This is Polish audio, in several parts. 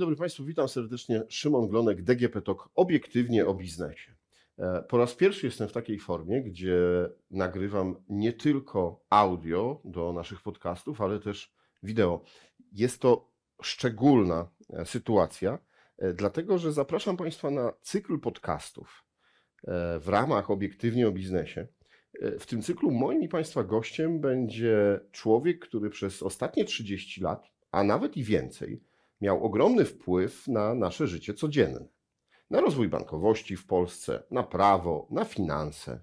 dobry Państwu, witam serdecznie. Szymon Glonek, DGP TOK, obiektywnie o biznesie. E, po raz pierwszy jestem w takiej formie, gdzie nagrywam nie tylko audio do naszych podcastów, ale też wideo. Jest to szczególna e, sytuacja, e, dlatego że zapraszam Państwa na cykl podcastów w ramach obiektywnie o biznesie. W tym cyklu moim i Państwa gościem będzie człowiek, który przez ostatnie 30 lat, a nawet i więcej, miał ogromny wpływ na nasze życie codzienne. Na rozwój bankowości w Polsce, na prawo, na finanse.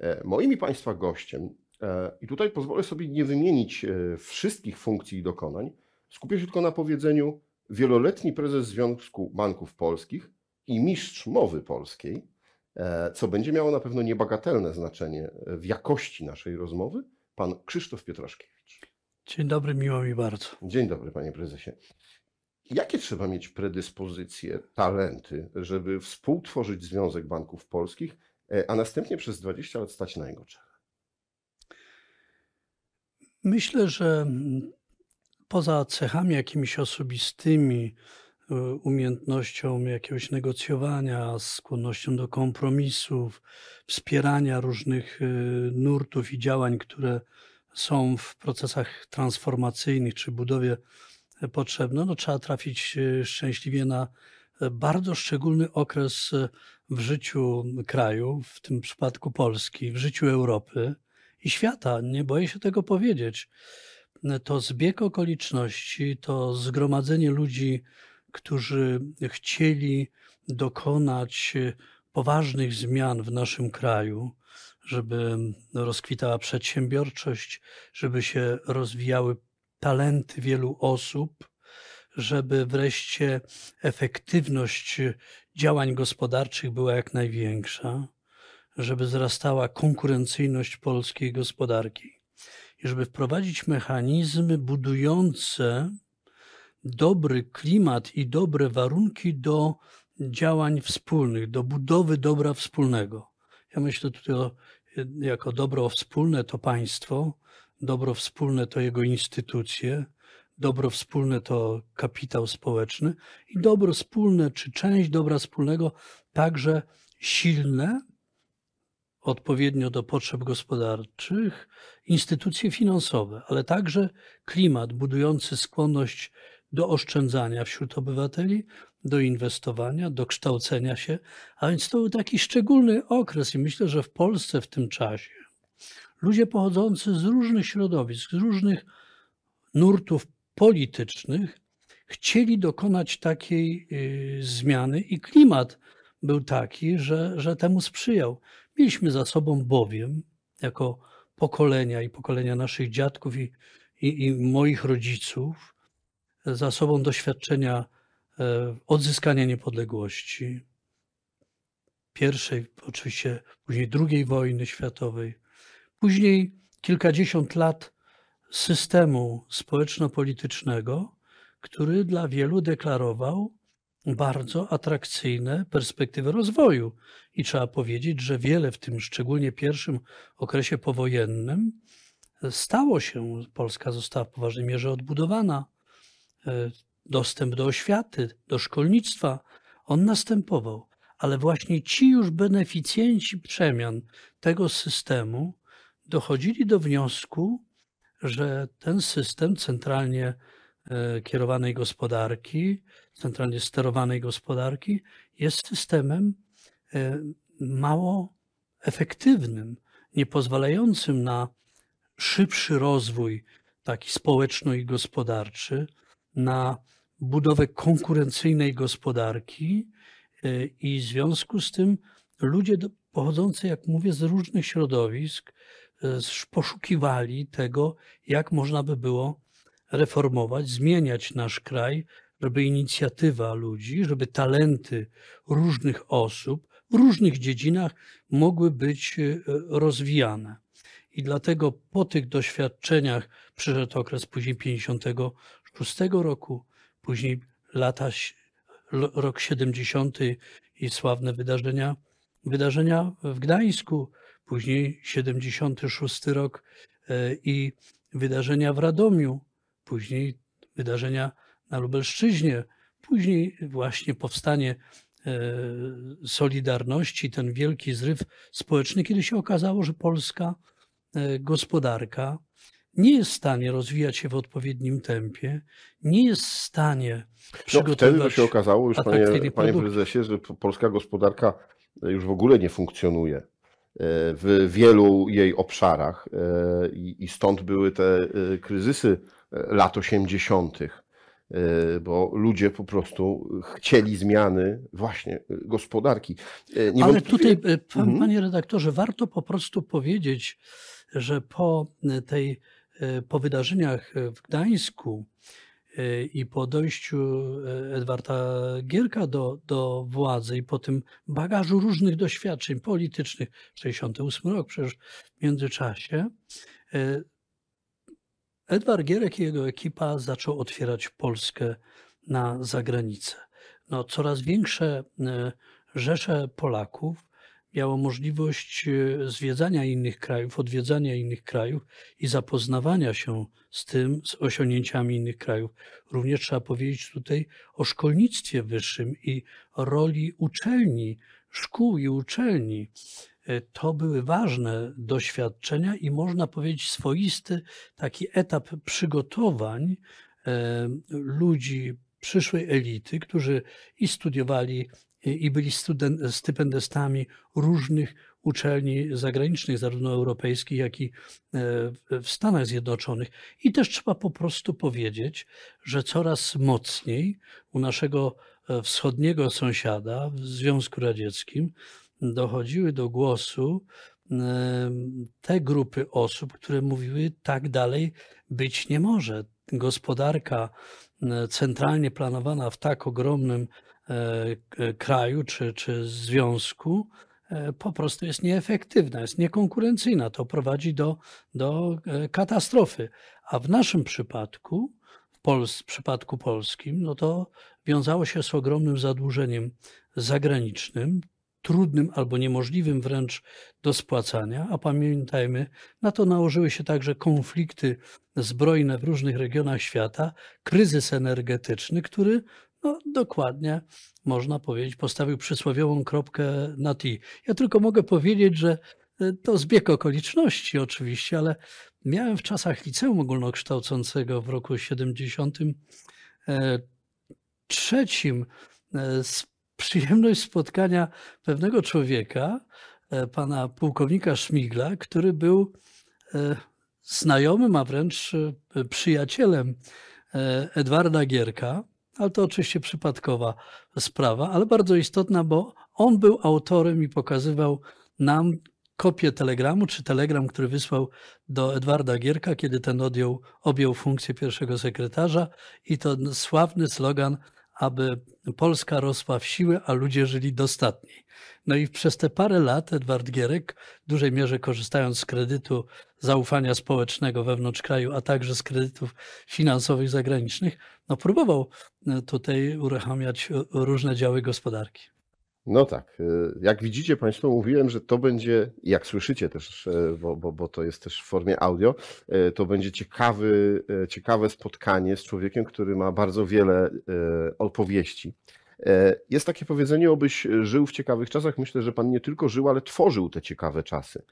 E, moim i Państwa gościem, e, i tutaj pozwolę sobie nie wymienić e, wszystkich funkcji i dokonań, skupię się tylko na powiedzeniu wieloletni prezes Związku Banków Polskich i mistrz mowy polskiej, co będzie miało na pewno niebagatelne znaczenie w jakości naszej rozmowy, pan Krzysztof Pietraszkiewicz. Dzień dobry, miło mi bardzo. Dzień dobry, panie prezesie. Jakie trzeba mieć predyspozycje, talenty, żeby współtworzyć Związek Banków Polskich, e, a następnie przez 20 lat stać na jego czele? Myślę, że poza cechami jakimiś osobistymi, e, umiejętnością jakiegoś negocjowania, skłonnością do kompromisów, wspierania różnych e, nurtów i działań, które są w procesach transformacyjnych czy budowie potrzebne, no trzeba trafić e, szczęśliwie na e, bardzo szczególny okres e, w życiu kraju, w tym przypadku Polski, w życiu Europy i świata. Nie boję się tego powiedzieć. To zbieg okoliczności, to zgromadzenie ludzi, którzy chcieli dokonać poważnych zmian w naszym kraju, żeby rozkwitała przedsiębiorczość, żeby się rozwijały talenty wielu osób, żeby wreszcie efektywność działań gospodarczych była jak największa, żeby wzrastała konkurencyjność polskiej gospodarki i żeby wprowadzić mechanizmy budujące dobry klimat i dobre warunki do działań wspólnych, do budowy dobra wspólnego. Ja myślę tutaj o, jako dobro wspólne to państwo, dobro wspólne to jego instytucje, dobro wspólne to kapitał społeczny i dobro wspólne, czy część dobra wspólnego, także silne, odpowiednio do potrzeb gospodarczych, instytucje finansowe, ale także klimat budujący skłonność do oszczędzania wśród obywateli, do inwestowania, do kształcenia się. A więc to był taki szczególny okres i myślę, że w Polsce w tym czasie ludzie pochodzący z różnych środowisk, z różnych nurtów politycznych chcieli dokonać takiej y, zmiany i klimat był taki, że, że temu sprzyjał. Mieliśmy za sobą bowiem, jako pokolenia i pokolenia naszych dziadków i, i, i moich rodziców, za sobą doświadczenia e, odzyskania niepodległości, pierwszej, oczywiście później drugiej wojny światowej, Później kilkadziesiąt lat systemu społeczno-politycznego, który dla wielu deklarował bardzo atrakcyjne perspektywy rozwoju. I trzeba powiedzieć, że wiele w tym szczególnie pierwszym okresie powojennym stało się. Polska została w poważnej mierze odbudowana. E, dostęp do oświaty, do szkolnictwa, on następował. Ale właśnie ci już beneficjenci przemian tego systemu dochodzili do wniosku, że ten system centralnie e, kierowanej gospodarki, centralnie sterowanej gospodarki jest systemem e, mało efektywnym, nie pozwalającym na szybszy rozwój taki społeczno i gospodarczy, na budowę konkurencyjnej gospodarki e, i w związku z tym ludzie pochodzący, jak mówię, z różnych środowisk, poszukiwali tego, jak można by było reformować, zmieniać nasz kraj, żeby inicjatywa ludzi, żeby talenty różnych osób w różnych dziedzinach mogły być e, rozwijane. I dlatego po tych doświadczeniach przyszedł okres później 56 roku, później lata, rok 70 i sławne wydarzenia, wydarzenia w Gdańsku, później 76 rok e, i wydarzenia w Radomiu, później wydarzenia na Lubelszczyźnie, Później właśnie powstanie e, Solidarności, ten wielki zryw społeczny, kiedy się okazało, że polska e, gospodarka nie jest w stanie rozwijać się w odpowiednim tempie, nie jest w stanie No, wtedy się okazało już, panie, panie prezesie, że polska gospodarka już w ogóle nie funkcjonuje w wielu jej obszarach e, i stąd były te e, kryzysy e, lat 80., e, bo ludzie po prostu chcieli zmiany właśnie gospodarki. E, Ale tutaj, pan, Mhm. panie redaktorze, warto po prostu powiedzieć, że po tej, po wydarzeniach w Gdańsku i po dojściu e, Edwarda Gierka do, do władzy i po tym bagażu różnych doświadczeń politycznych, 68 rok przecież w międzyczasie, e, Edward Gierek i jego ekipa zaczął otwierać Polskę na zagranicę. No, coraz większe e, rzesze Polaków miało możliwość e, zwiedzania innych krajów, odwiedzania innych krajów i zapoznawania się z tym, z osiągnięciami innych krajów. Również trzeba powiedzieć tutaj o szkolnictwie wyższym i roli uczelni, szkół i uczelni. E, To były ważne doświadczenia i można powiedzieć swoisty taki etap przygotowań e, ludzi przyszłej elity, którzy i studiowali, i byli studen- stypendystami różnych uczelni zagranicznych, zarówno europejskich, jak i e, w- Stanach Zjednoczonych. I też trzeba po prostu powiedzieć, że coraz mocniej u naszego e, wschodniego sąsiada w Związku Radzieckim dochodziły do głosu em, te grupy osób, które mówiły, tak dalej być nie może. Gospodarka e, centralnie planowana w tak ogromnym e, kraju czy, czy związku e, po prostu jest nieefektywna, jest niekonkurencyjna. To prowadzi do, do e, katastrofy. A w naszym przypadku, w Pols- w przypadku polskim, no to wiązało się z ogromnym zadłużeniem zagranicznym, trudnym albo niemożliwym wręcz do spłacania, a pamiętajmy, na to nałożyły się także konflikty zbrojne w różnych regionach świata, kryzys energetyczny, który no, dokładnie można powiedzieć, postawił przysłowiową kropkę na T. Ja tylko mogę powiedzieć, że e, to zbieg okoliczności oczywiście, ale miałem w czasach liceum ogólnokształcącego w roku 73 e, s- przyjemność spotkania pewnego człowieka, e, pana pułkownika Szmigla, który był e, znajomym, a wręcz e, przyjacielem Edwarda Gierka, ale to oczywiście przypadkowa sprawa, ale bardzo istotna, bo on był autorem i pokazywał nam kopię telegramu, czy telegram, który wysłał do Edwarda Gierka, kiedy ten odjął, objął funkcję pierwszego sekretarza. I to sławny slogan, aby Polska rosła w siłę, a ludzie żyli dostatniej. No i przez te parę lat Edward Gierek, w dużej mierze korzystając z kredytu zaufania społecznego wewnątrz kraju, a także z kredytów finansowych zagranicznych, no próbował e, tutaj uruchamiać e, różne działy gospodarki. No tak. y, Jak widzicie Państwo, mówiłem, że to będzie, jak słyszycie też, y, bo, bo, bo to jest też w formie audio, y, to będzie ciekawy, y, ciekawe spotkanie z człowiekiem, który ma bardzo wiele opowieści. E, Jest takie powiedzenie, obyś żył w ciekawych czasach. Myślę, że Pan nie tylko żył, ale tworzył te ciekawe czasy.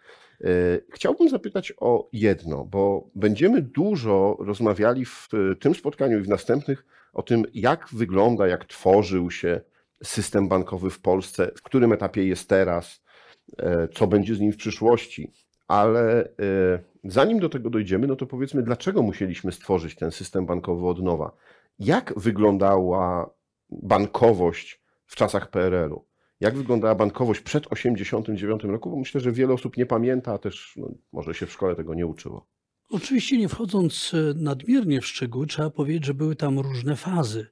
E, Chciałbym zapytać o jedno, bo będziemy dużo rozmawiali w tym spotkaniu i w następnych o tym, jak wygląda, jak tworzył się system bankowy w Polsce, w którym etapie jest teraz, e, co będzie z nim w przyszłości. Ale e, zanim do tego dojdziemy, no to powiedzmy, dlaczego musieliśmy stworzyć ten system bankowy od nowa? Jak wyglądała bankowość w czasach PRL-u? Jak wyglądała bankowość przed 1989 roku? Bo myślę, że wiele osób nie pamięta, a też no, może się w szkole tego nie uczyło. Oczywiście nie wchodząc e, nadmiernie w szczegóły, trzeba powiedzieć, że były tam różne fazy.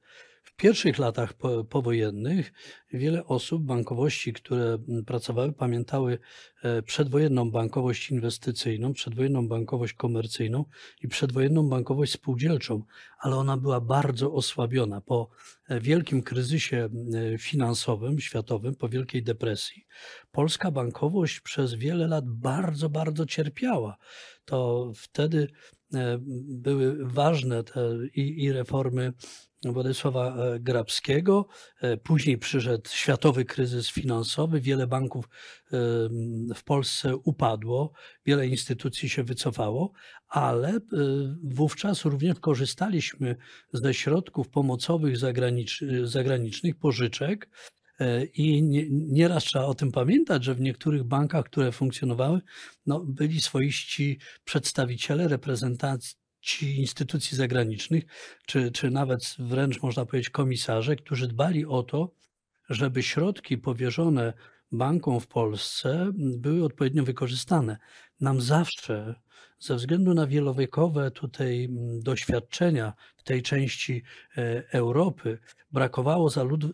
W pierwszych latach po, powojennych wiele osób bankowości, które pracowały, pamiętały e, przedwojenną bankowość inwestycyjną, przedwojenną bankowość komercyjną i przedwojenną bankowość spółdzielczą, ale ona była bardzo osłabiona po e, wielkim kryzysie e, finansowym, światowym, po wielkiej depresji. Polska bankowość przez wiele lat bardzo, bardzo cierpiała. To wtedy były ważne te i, i reformy Władysława e, Grabskiego. E, Później przyszedł światowy kryzys finansowy. Wiele banków e, w Polsce upadło, wiele instytucji się wycofało, ale wówczas również korzystaliśmy ze środków pomocowych zagranicz, zagranicznych, pożyczek. I nie- nieraz trzeba o tym pamiętać, że w niektórych bankach, które funkcjonowały, no, byli swoiści przedstawiciele, reprezentanci instytucji zagranicznych, czy, czy nawet wręcz można powiedzieć komisarze, którzy dbali o to, żeby środki powierzone bankom w Polsce były odpowiednio wykorzystane. Nam zawsze, ze względu na wielowiekowe tutaj mm, doświadczenia w tej części e, Europy, brakowało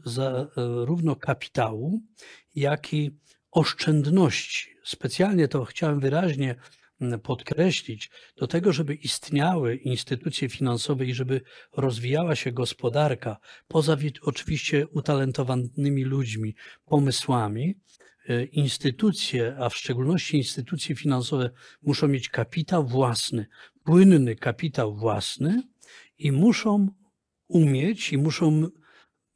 zarówno kapitału, jak i oszczędności. Specjalnie to chciałem wyraźnie podkreślić, do tego, żeby istniały instytucje finansowe i żeby rozwijała się gospodarka, poza wi- oczywiście utalentowanymi ludźmi, pomysłami, e, instytucje, a w szczególności instytucje finansowe muszą mieć kapitał własny, płynny kapitał własny i muszą umieć i muszą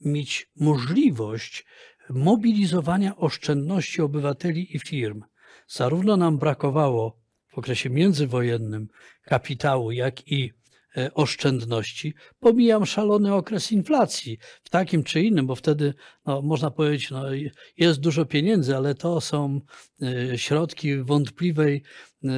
mieć możliwość mobilizowania oszczędności obywateli i firm. Zarówno nam brakowało w okresie międzywojennym kapitału, jak i oszczędności. Pomijam szalony okres inflacji w takim czy innym, bo wtedy no, można powiedzieć, no, jest dużo pieniędzy, ale to są e, środki wątpliwej e,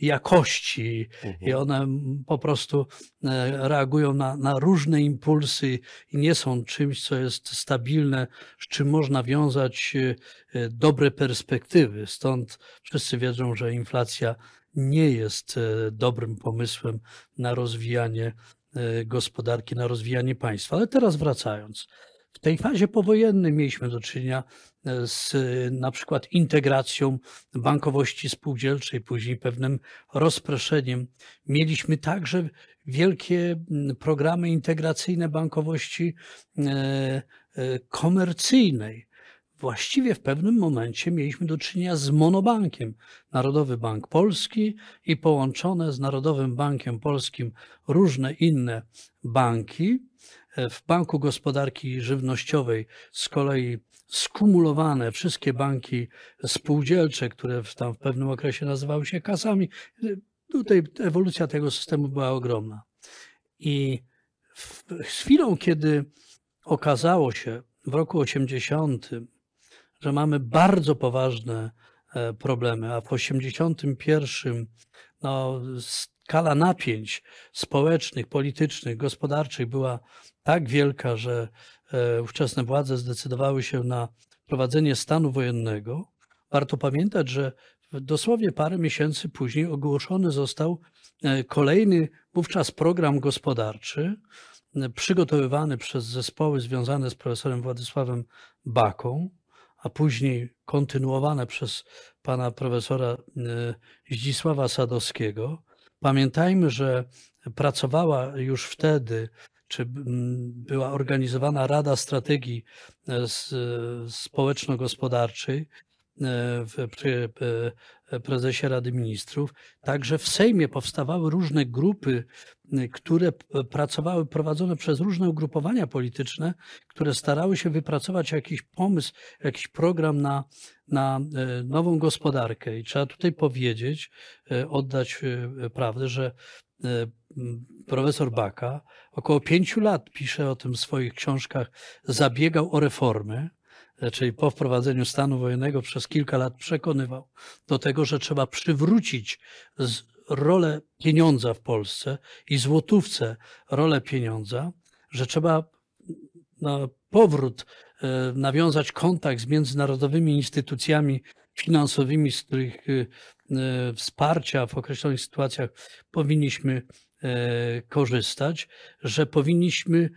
jakości i Mhm. one po prostu e, reagują na, na różne impulsy i nie są czymś, co jest stabilne, z czym można wiązać e, e, dobre perspektywy. Stąd wszyscy wiedzą, że inflacja nie jest e, dobrym pomysłem na rozwijanie e, gospodarki, na rozwijanie państwa. Ale teraz wracając. W tej fazie powojennej mieliśmy do czynienia e, z na przykład integracją bankowości spółdzielczej, później pewnym rozproszeniem. Mieliśmy także wielkie programy integracyjne bankowości komercyjnej. Właściwie w pewnym momencie mieliśmy do czynienia z monobankiem. Narodowy Bank Polski i połączone z Narodowym Bankiem Polskim różne inne banki. W Banku Gospodarki Żywnościowej z kolei skumulowane wszystkie banki spółdzielcze, które tam w pewnym okresie nazywały się kasami. Tutaj ewolucja tego systemu była ogromna. I w, chwilą, kiedy okazało się w roku 80, że mamy bardzo poważne e, problemy, a w 81 no, skala napięć społecznych, politycznych, gospodarczych była tak wielka, że e, ówczesne władze zdecydowały się na prowadzenie stanu wojennego. Warto pamiętać, że dosłownie parę miesięcy później ogłoszony został e, kolejny wówczas program gospodarczy, przygotowywany przez zespoły związane z profesorem Władysławem Baką, a później kontynuowane przez pana profesora e, Zdzisława Sadowskiego. Pamiętajmy, że pracowała już wtedy, czy była organizowana Rada Strategii e, e, Społeczno-Gospodarczej przy e, prezesie Rady Ministrów. Także w Sejmie powstawały różne grupy, które pracowały, prowadzone przez różne ugrupowania polityczne, które starały się wypracować jakiś pomysł, jakiś program na, na e, nową gospodarkę. I trzeba tutaj powiedzieć, e, oddać e, prawdę, że e, profesor Baka około pięciu lat pisze o tym w swoich książkach, zabiegał o reformy, e, czyli po wprowadzeniu stanu wojennego przez kilka lat przekonywał do tego, że trzeba przywrócić rolę pieniądza w Polsce i złotówce rolę pieniądza, że trzeba na powrót e, nawiązać kontakt z międzynarodowymi instytucjami finansowymi, z których e, wsparcia w określonych sytuacjach powinniśmy e, korzystać, że powinniśmy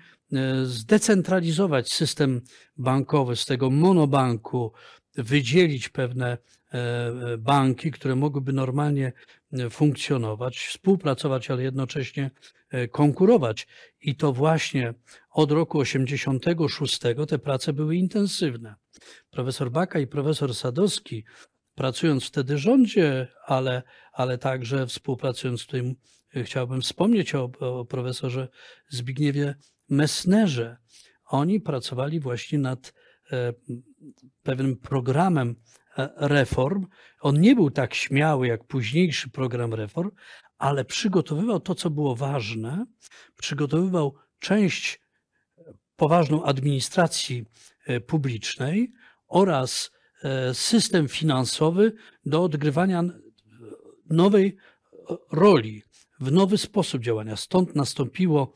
zdecentralizować system bankowy z tego monobanku, wydzielić pewne e, banki, które mogłyby normalnie e, funkcjonować, współpracować, ale jednocześnie e, konkurować. I to właśnie od roku 86 te prace były intensywne. Profesor Baka i profesor Sadowski, pracując wtedy w rządzie, ale, ale także współpracując tutaj chciałbym wspomnieć o, o profesorze Zbigniewie Messnerze. Oni pracowali właśnie nad e, pewnym programem e, reform. On nie był tak śmiały jak późniejszy program reform, ale przygotowywał to, co było ważne. Przygotowywał część poważną administracji e, publicznej oraz system finansowy do odgrywania nowej roli, w nowy sposób działania. Stąd nastąpiło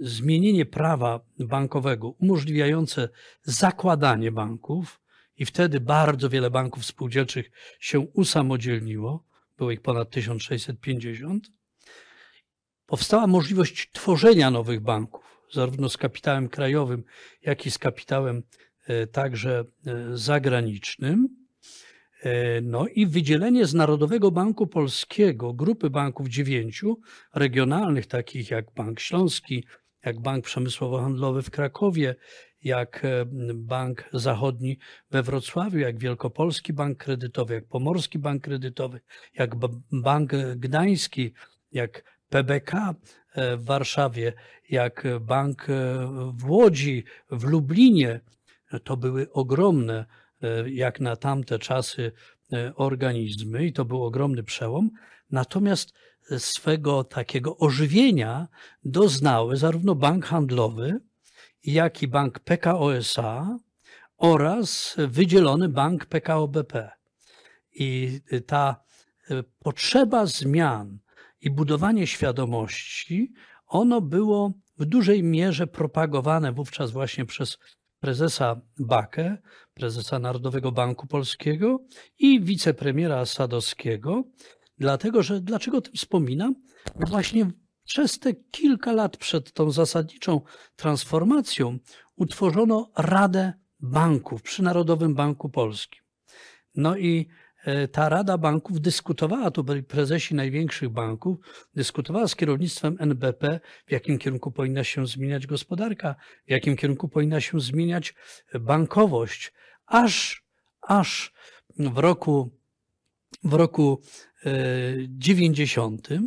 zmienienie prawa bankowego umożliwiające zakładanie banków, i wtedy bardzo wiele banków spółdzielczych się usamodzielniło, było ich ponad 1650. Powstała możliwość tworzenia nowych banków, zarówno z kapitałem krajowym, jak i z kapitałem e, także e, zagranicznym. E, no i wydzielenie z Narodowego Banku Polskiego grupy banków dziewięciu regionalnych, takich jak Bank Śląski, jak Bank Przemysłowo-Handlowy w Krakowie, jak e, Bank Zachodni we Wrocławiu, jak Wielkopolski Bank Kredytowy, jak Pomorski Bank Kredytowy, jak Bank Gdański, jak PBK e, w Warszawie, jak Bank w Łodzi, w Lublinie. To były ogromne jak na tamte czasy e, organizmy i to był ogromny przełom. Natomiast swego takiego ożywienia doznały zarówno bank handlowy, jak i bank PKO SA oraz wydzielony bank PKO BP. I ta e, potrzeba zmian i budowanie świadomości, ono było w dużej mierze propagowane wówczas właśnie przez prezesa Bakę, prezesa Narodowego Banku Polskiego i wicepremiera Sadowskiego. Dlatego, że dlaczego o tym wspominam? Właśnie przez te kilka lat przed tą zasadniczą transformacją utworzono Radę Banków przy Narodowym Banku Polskim. No i ta Rada Banków dyskutowała, to byli prezesi największych banków, dyskutowała z kierownictwem NBP, w jakim kierunku powinna się zmieniać gospodarka, w jakim kierunku powinna się zmieniać bankowość, aż, aż w roku, w roku 90, e,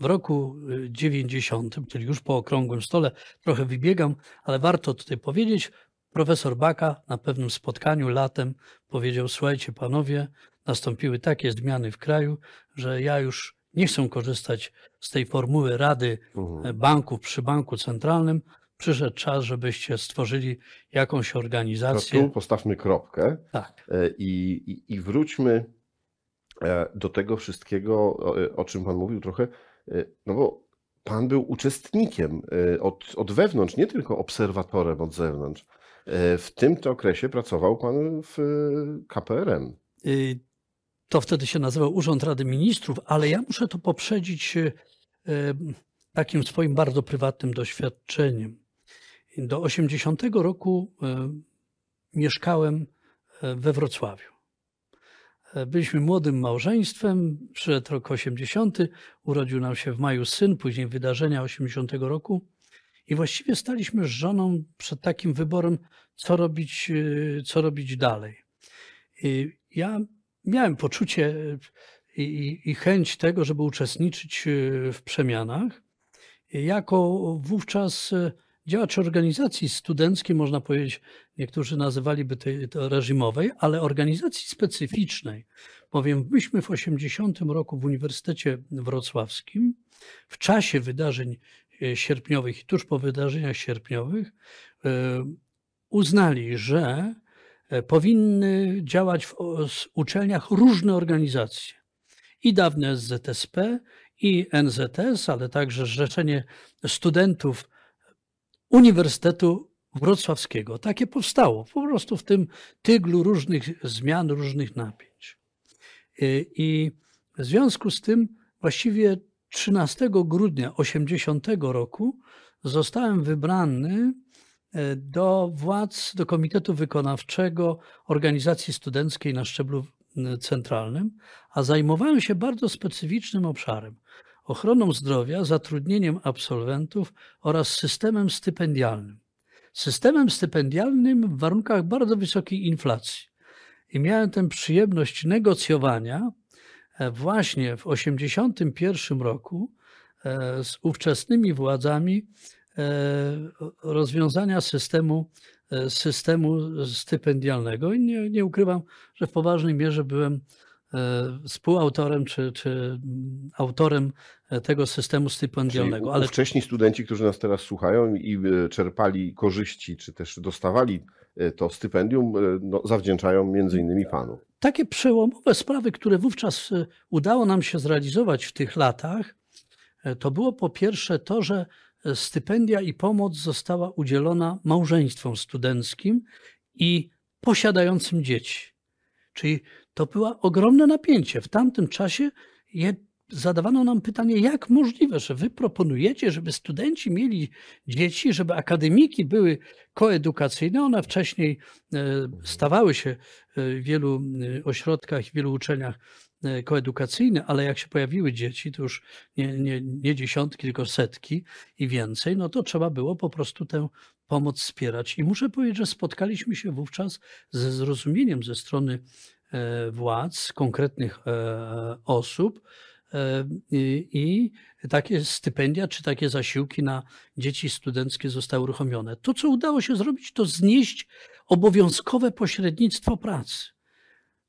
w roku 90, czyli już po okrągłym stole, trochę wybiegam, ale warto tutaj powiedzieć, Profesor Baka na pewnym spotkaniu latem powiedział: Słuchajcie, panowie, nastąpiły takie zmiany w kraju, że ja już nie chcę korzystać z tej formuły Rady mhm. Banków przy Banku Centralnym. Przyszedł czas, żebyście stworzyli jakąś organizację. Tu postawmy kropkę tak. E, i, i, i wróćmy e, do tego wszystkiego, o czym Pan mówił trochę, e, no bo Pan był uczestnikiem od, od wewnątrz, nie tylko obserwatorem od zewnątrz. E, w tym to okresie pracował pan w KPRM. Y, to wtedy się nazywał Urząd Rady Ministrów, ale ja muszę to poprzedzić e, takim swoim bardzo prywatnym doświadczeniem. Do 80 roku e, mieszkałem we Wrocławiu. Byliśmy młodym małżeństwem, przyszedł rok 80, urodził nam się w maju syn, później wydarzenia 80 roku. I właściwie staliśmy z żoną przed takim wyborem, co robić, y, co robić dalej. I ja miałem poczucie y, i, i chęć tego, żeby uczestniczyć y, w przemianach. Jako wówczas działacz organizacji studenckiej, można powiedzieć, niektórzy nazywaliby to reżimowej, ale organizacji specyficznej, bowiem myśmy w 80 roku w Uniwersytecie Wrocławskim w czasie wydarzeń sierpniowych i tuż po wydarzeniach sierpniowych e, uznali, że e, powinny działać w uczelniach różne organizacje. I dawne ZSP, i NZS, ale także Zrzeszenie Studentów Uniwersytetu Wrocławskiego. Takie powstało po prostu w tym tyglu różnych zmian, różnych napięć. I w związku z tym właściwie 13 grudnia 80 roku zostałem wybrany e, do władz, do Komitetu Wykonawczego Organizacji Studenckiej na szczeblu centralnym, a zajmowałem się bardzo specyficznym obszarem ochroną zdrowia, zatrudnieniem absolwentów oraz systemem stypendialnym. Systemem stypendialnym w warunkach bardzo wysokiej inflacji. I miałem tę przyjemność negocjowania właśnie w 1981 roku e, z ówczesnymi władzami e, rozwiązania systemu, e, systemu stypendialnego. I nie, nie ukrywam, że w poważnej mierze byłem e, współautorem czy, czy mm, autorem e, tego systemu Czyli stypendialnego. u- Ale ówcześni studenci, którzy nas teraz słuchają i e, czerpali korzyści, czy też dostawali e, to stypendium, e, no, zawdzięczają między innymi panu. Takie przełomowe sprawy, które wówczas e, udało nam się zrealizować w tych latach, e, to było po pierwsze to, że e, stypendia i pomoc została udzielona małżeństwom studenckim i posiadającym dzieci. Czyli to było ogromne napięcie. W tamtym czasie zadawano nam pytanie, jak możliwe, że wy proponujecie, żeby studenci mieli dzieci, żeby akademiki były koedukacyjne. One wcześniej e, stawały się e, w wielu e, ośrodkach, w wielu uczelniach koedukacyjne, ale jak się pojawiły dzieci, to już nie, nie, nie dziesiątki, tylko setki i więcej, no to trzeba było po prostu tę pomoc wspierać. I muszę powiedzieć, że spotkaliśmy się wówczas ze zrozumieniem ze strony władz, konkretnych osób, i, i takie stypendia czy takie zasiłki na dzieci studenckie zostały uruchomione. To, co udało się zrobić, to znieść obowiązkowe pośrednictwo pracy.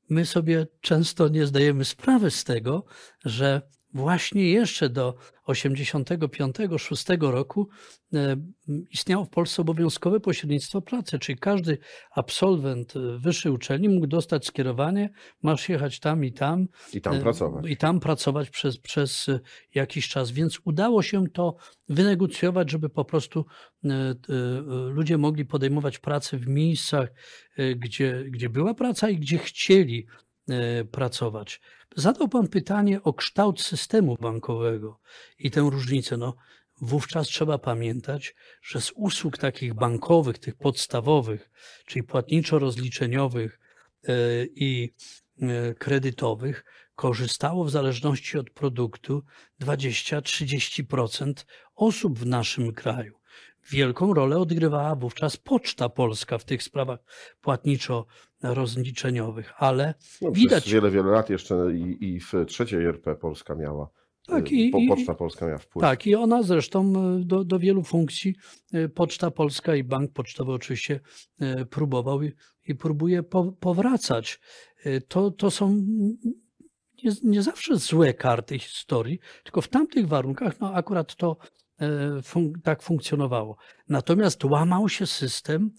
My sobie często nie zdajemy sprawy z tego, że właśnie jeszcze do 85-6 roku e, istniało w Polsce obowiązkowe pośrednictwo pracy, czyli każdy absolwent wyższej uczelni mógł dostać skierowanie, masz jechać tam i tam, I tam E, pracować. I tam pracować przez, przez e, jakiś czas. Więc udało się to wynegocjować, żeby po prostu ludzie mogli podejmować pracę w miejscach, gdzie, gdzie była praca i gdzie chcieli pracować. Zadał Pan pytanie o kształt systemu bankowego i tę różnicę. No, wówczas trzeba pamiętać, że z usług takich bankowych, tych podstawowych, czyli płatniczo-rozliczeniowych e, i e, kredytowych, korzystało w zależności od produktu 20-30% osób w naszym kraju. Wielką rolę odgrywała wówczas Poczta Polska w tych sprawach płatniczo-rozliczeniowych, ale No, widać- Przez wiele, wiele lat jeszcze i, i w trzeciej RP Polska miała, Tak, e, i- po, i- Poczta Polska miała wpływ. Tak, i ona zresztą e, do, do wielu funkcji e, Poczta Polska i Bank Pocztowy oczywiście próbował i, i próbuje po, powracać. To, to są nie, nie zawsze złe karty historii, tylko w tamtych warunkach no akurat to fun tak funkcjonowało. Natomiast łamał się system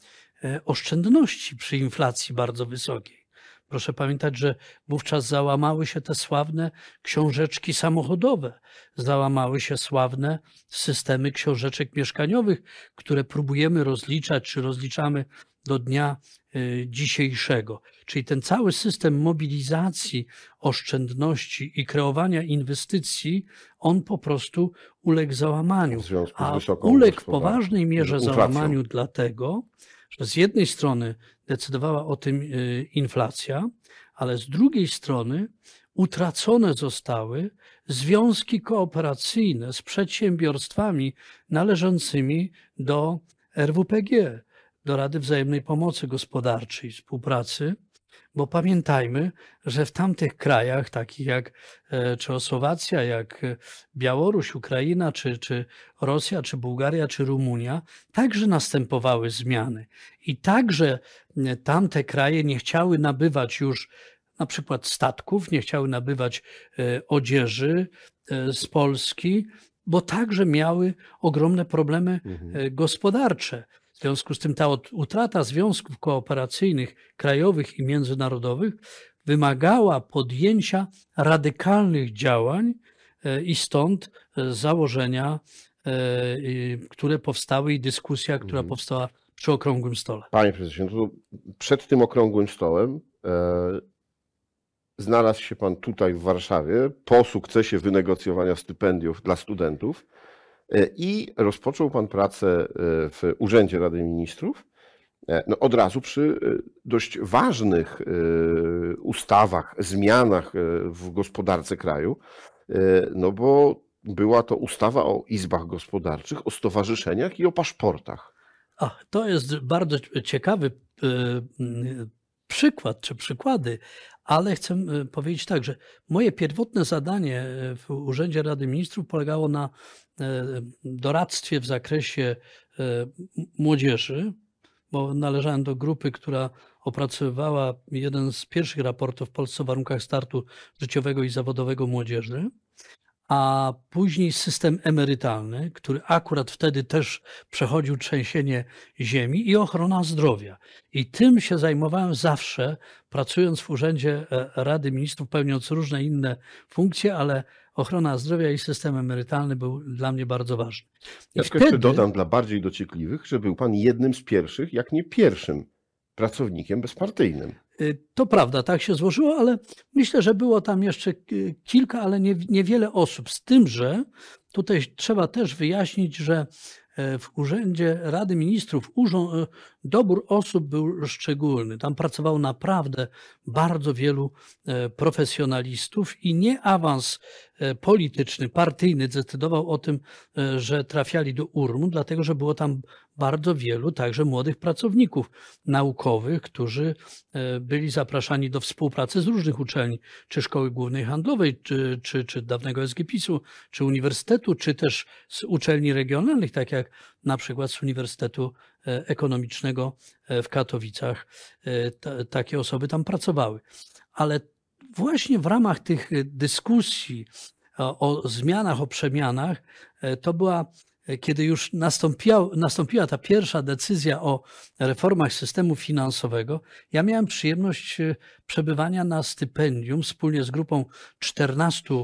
e, oszczędności przy inflacji bardzo wysokiej. Proszę pamiętać, że wówczas załamały się te sławne książeczki samochodowe, załamały się sławne systemy książeczek mieszkaniowych, które próbujemy rozliczać, czy rozliczamy do dnia y, dzisiejszego. Czyli ten cały system mobilizacji oszczędności i kreowania inwestycji, on po prostu uległ załamaniu. W związku z A uległ w poważnej mierze inflacją. załamaniu dlatego, że z jednej strony decydowała o tym y, inflacja, ale z drugiej strony utracone zostały związki kooperacyjne z przedsiębiorstwami należącymi do RWPG, do Rady Wzajemnej Pomocy Gospodarczej i Współpracy, bo pamiętajmy, że w tamtych krajach, takich jak e, Czechosłowacja, jak e, Białoruś, Ukraina, czy, czy Rosja, czy Bułgaria, czy Rumunia, także następowały zmiany. I także e, tamte kraje nie chciały nabywać już na przykład statków, nie chciały nabywać odzieży z Polski, bo także miały ogromne problemy Mhm. gospodarcze. W związku z tym ta ut- utrata związków kooperacyjnych krajowych i międzynarodowych wymagała podjęcia radykalnych działań e, i stąd e, założenia, e, które powstały i dyskusja, która Mhm. powstała przy okrągłym stole. Panie prezesie, no to przed tym okrągłym stołem znalazł się pan tutaj w Warszawie po sukcesie wynegocjowania stypendiów dla studentów i rozpoczął pan pracę e, w Urzędzie Rady Ministrów. e, No od razu przy e, dość ważnych e, ustawach, zmianach e, w gospodarce kraju, e, no bo była to ustawa o izbach gospodarczych, o stowarzyszeniach i o paszportach. A, to jest bardzo ciekawy e, przykład czy przykłady, ale chcę y, powiedzieć tak, że moje pierwotne zadanie y, w Urzędzie Rady Ministrów polegało na y, doradztwie w zakresie młodzieży, bo należałem do grupy, która opracowywała jeden z pierwszych raportów w Polsce o warunkach startu życiowego i zawodowego młodzieży a później system emerytalny, który akurat wtedy też przechodził trzęsienie ziemi i ochrona zdrowia. I tym się zajmowałem zawsze, pracując w Urzędzie e, Rady Ministrów, pełniąc różne inne funkcje, ale ochrona zdrowia i system emerytalny był dla mnie bardzo ważny. I ja wtedy... jeszcze dodam dla bardziej dociekliwych, że był pan jednym z pierwszych, jak nie pierwszym pracownikiem bezpartyjnym. Y, to prawda, tak się złożyło, ale myślę, że było tam jeszcze kilka, ale nie, niewiele osób. Z tym, że tutaj trzeba też wyjaśnić, że e, w Urzędzie Rady Ministrów urząd, dobór osób był szczególny. Tam pracowało naprawdę bardzo wielu e, profesjonalistów i nie awans e, polityczny, partyjny decydował o tym, że trafiali do urmu, dlatego że było tam bardzo wielu także młodych pracowników naukowych, którzy e, byli zapraszani do współpracy z różnych uczelni, czy Szkoły Głównej Handlowej, czy, czy, czy dawnego SGPiS-u, czy uniwersytetu, czy też z uczelni regionalnych, tak jak na przykład z Uniwersytetu e, Ekonomicznego e, w Katowicach. takie osoby tam pracowały. Ale właśnie w ramach tych dyskusji o, o zmianach, o przemianach, to była kiedy już nastąpiła, ta pierwsza decyzja o reformach systemu finansowego, ja miałem przyjemność e, przebywania na stypendium wspólnie z grupą 14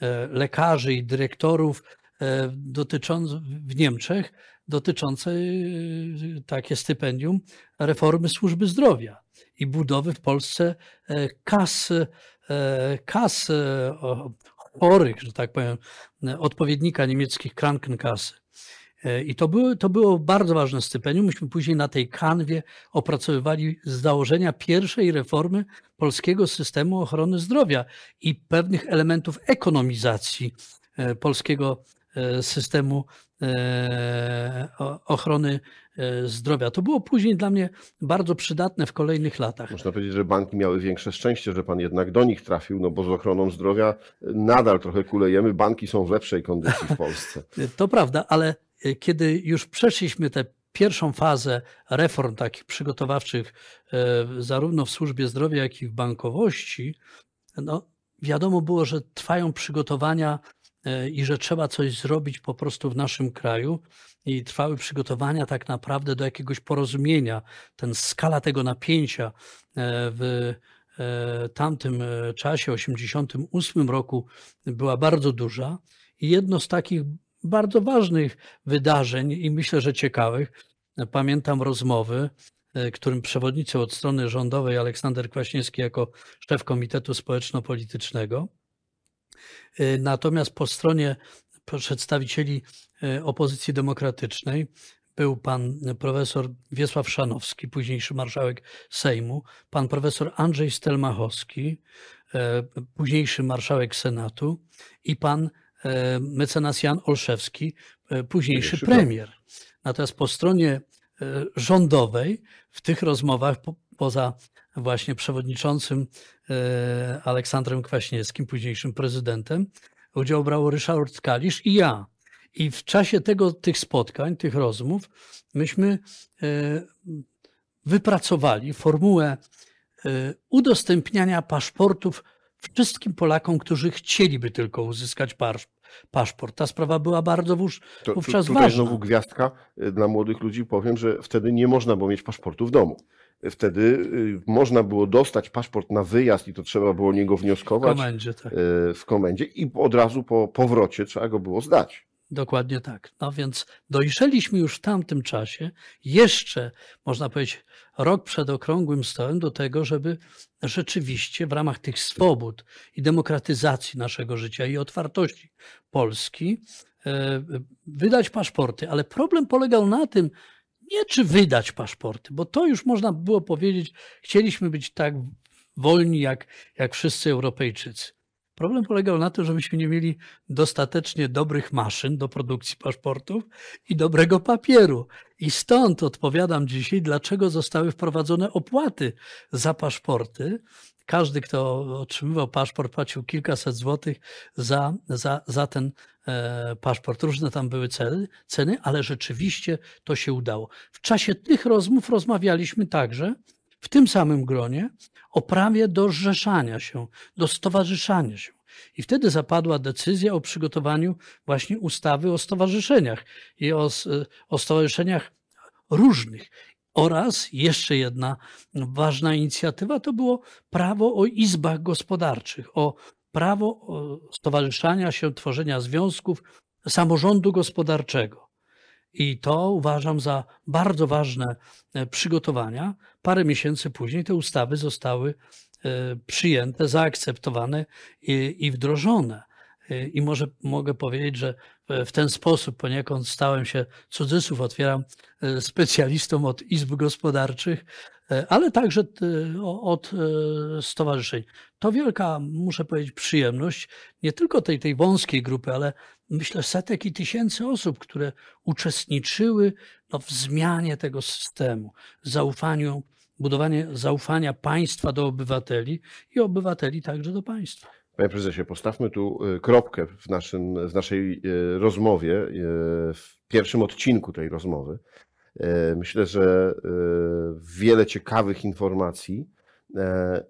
e, lekarzy i dyrektorów e, dotycząc, w Niemczech dotyczące takie stypendium reformy służby zdrowia i budowy w Polsce kas, kas chorych, że tak powiem, odpowiednika niemieckich Krankenkasse. E, I to, były, to było bardzo ważne stypendium. Myśmy później na tej kanwie opracowywali założenia pierwszej reformy polskiego systemu ochrony zdrowia i pewnych elementów ekonomizacji e, polskiego e, systemu ochrony zdrowia. To było później dla mnie bardzo przydatne w kolejnych latach. Można powiedzieć, że banki miały większe szczęście, że pan jednak do nich trafił, no bo z ochroną zdrowia nadal trochę kulejemy. Banki są w lepszej kondycji w Polsce. To prawda, ale kiedy już przeszliśmy tę pierwszą fazę reform takich przygotowawczych, zarówno w służbie zdrowia, jak i w bankowości, no, wiadomo było, że trwają przygotowania i że trzeba coś zrobić po prostu w naszym kraju. I trwały przygotowania tak naprawdę do jakiegoś porozumienia. Ten skala tego napięcia w tamtym czasie, 1988 roku, była bardzo duża. I jedno z takich bardzo ważnych wydarzeń i myślę, że ciekawych. Pamiętam rozmowy, e, którym przewodniczył od strony rządowej Aleksander Kwaśniewski jako szef Komitetu Społeczno-Politycznego. E, natomiast po stronie przedstawicieli e, opozycji demokratycznej był pan profesor Wiesław Szanowski, późniejszy marszałek Sejmu, pan profesor Andrzej Stelmachowski, późniejszy marszałek Senatu i pan E, mecenas Jan Olszewski, e, późniejszy premier. Natomiast po stronie e, rządowej w tych rozmowach, poza właśnie przewodniczącym Aleksandrem Kwaśniewskim, późniejszym prezydentem, udział brał Ryszard Kalisz i ja. I w czasie tego, tych spotkań, tych rozmów, myśmy wypracowali formułę udostępniania paszportów wszystkim Polakom, którzy chcieliby tylko uzyskać paszport. Ta sprawa była bardzo wówczas to, wówczas tutaj ważna. znowu gwiazdka y, dla młodych ludzi. Powiem, że wtedy nie można było mieć paszportu w domu. Wtedy y, można było dostać paszport na wyjazd i to trzeba było niego wnioskować w komendzie, tak. W komendzie i od razu po powrocie trzeba go było zdać. Dokładnie tak. No więc dojrzeliśmy już w tamtym czasie, jeszcze można powiedzieć rok przed okrągłym stołem, do tego, żeby rzeczywiście w ramach tych swobód i demokratyzacji naszego życia i otwartości Polski e, wydać paszporty. Ale problem polegał na tym, nie czy wydać paszporty, bo to już można było powiedzieć, chcieliśmy być tak wolni jak, jak wszyscy Europejczycy. Problem polegał na tym, że myśmy nie mieli dostatecznie dobrych maszyn do produkcji paszportów i dobrego papieru. I stąd odpowiadam dzisiaj, dlaczego zostały wprowadzone opłaty za paszporty. Każdy, kto otrzymywał paszport, płacił kilkaset złotych za, za, za ten e, paszport. Różne tam były ceny, ceny, ale rzeczywiście to się udało. W czasie tych rozmów rozmawialiśmy także w tym samym gronie o prawie do zrzeszania się, do stowarzyszania się. I wtedy zapadła decyzja o przygotowaniu właśnie ustawy o stowarzyszeniach i o, o stowarzyszeniach różnych. Oraz jeszcze jedna ważna inicjatywa to było prawo o izbach gospodarczych, o prawo stowarzyszania się, tworzenia związków samorządu gospodarczego. I to uważam za bardzo ważne e, przygotowania. Parę miesięcy później te ustawy zostały e, przyjęte, zaakceptowane i, i wdrożone. E, I może mogę powiedzieć, że w- ten sposób poniekąd stałem się, cudzysłów otwieram, specjalistą od izb gospodarczych, ale także o- od e, stowarzyszeń. To wielka, muszę powiedzieć, przyjemność nie tylko tej, tej wąskiej grupy, ale myślę setek i tysięcy osób, które uczestniczyły no, w zmianie tego systemu, zaufaniu, budowanie zaufania państwa do obywateli i obywateli także do państwa. Panie prezesie, postawmy tu y, kropkę w, naszym, w naszej y, rozmowie, y, w pierwszym odcinku tej rozmowy. Y, Myślę, że y, wiele ciekawych informacji. E,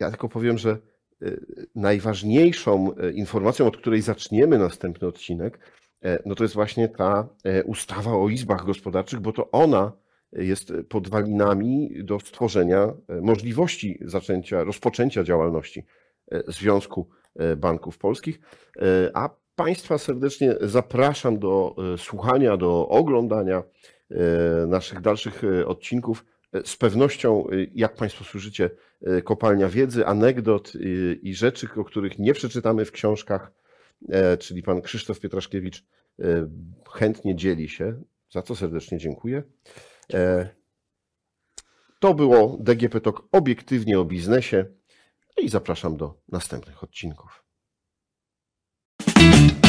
Ja tylko powiem, że najważniejszą informacją, od której zaczniemy następny odcinek, e, no to jest właśnie ta e, ustawa o izbach gospodarczych, bo to ona jest podwalinami do stworzenia e, możliwości zaczęcia, rozpoczęcia działalności e, Związku e, Banków Polskich. E, A Państwa serdecznie zapraszam do e, słuchania, do oglądania e, naszych dalszych e, odcinków. Z pewnością, jak Państwo słyszycie, kopalnia wiedzy, anegdot i rzeczy, o których nie przeczytamy w książkach, czyli pan Krzysztof Pietraszkiewicz chętnie dzieli się, za co serdecznie dziękuję. To było DGP Talk obiektywnie o biznesie i zapraszam do następnych odcinków. you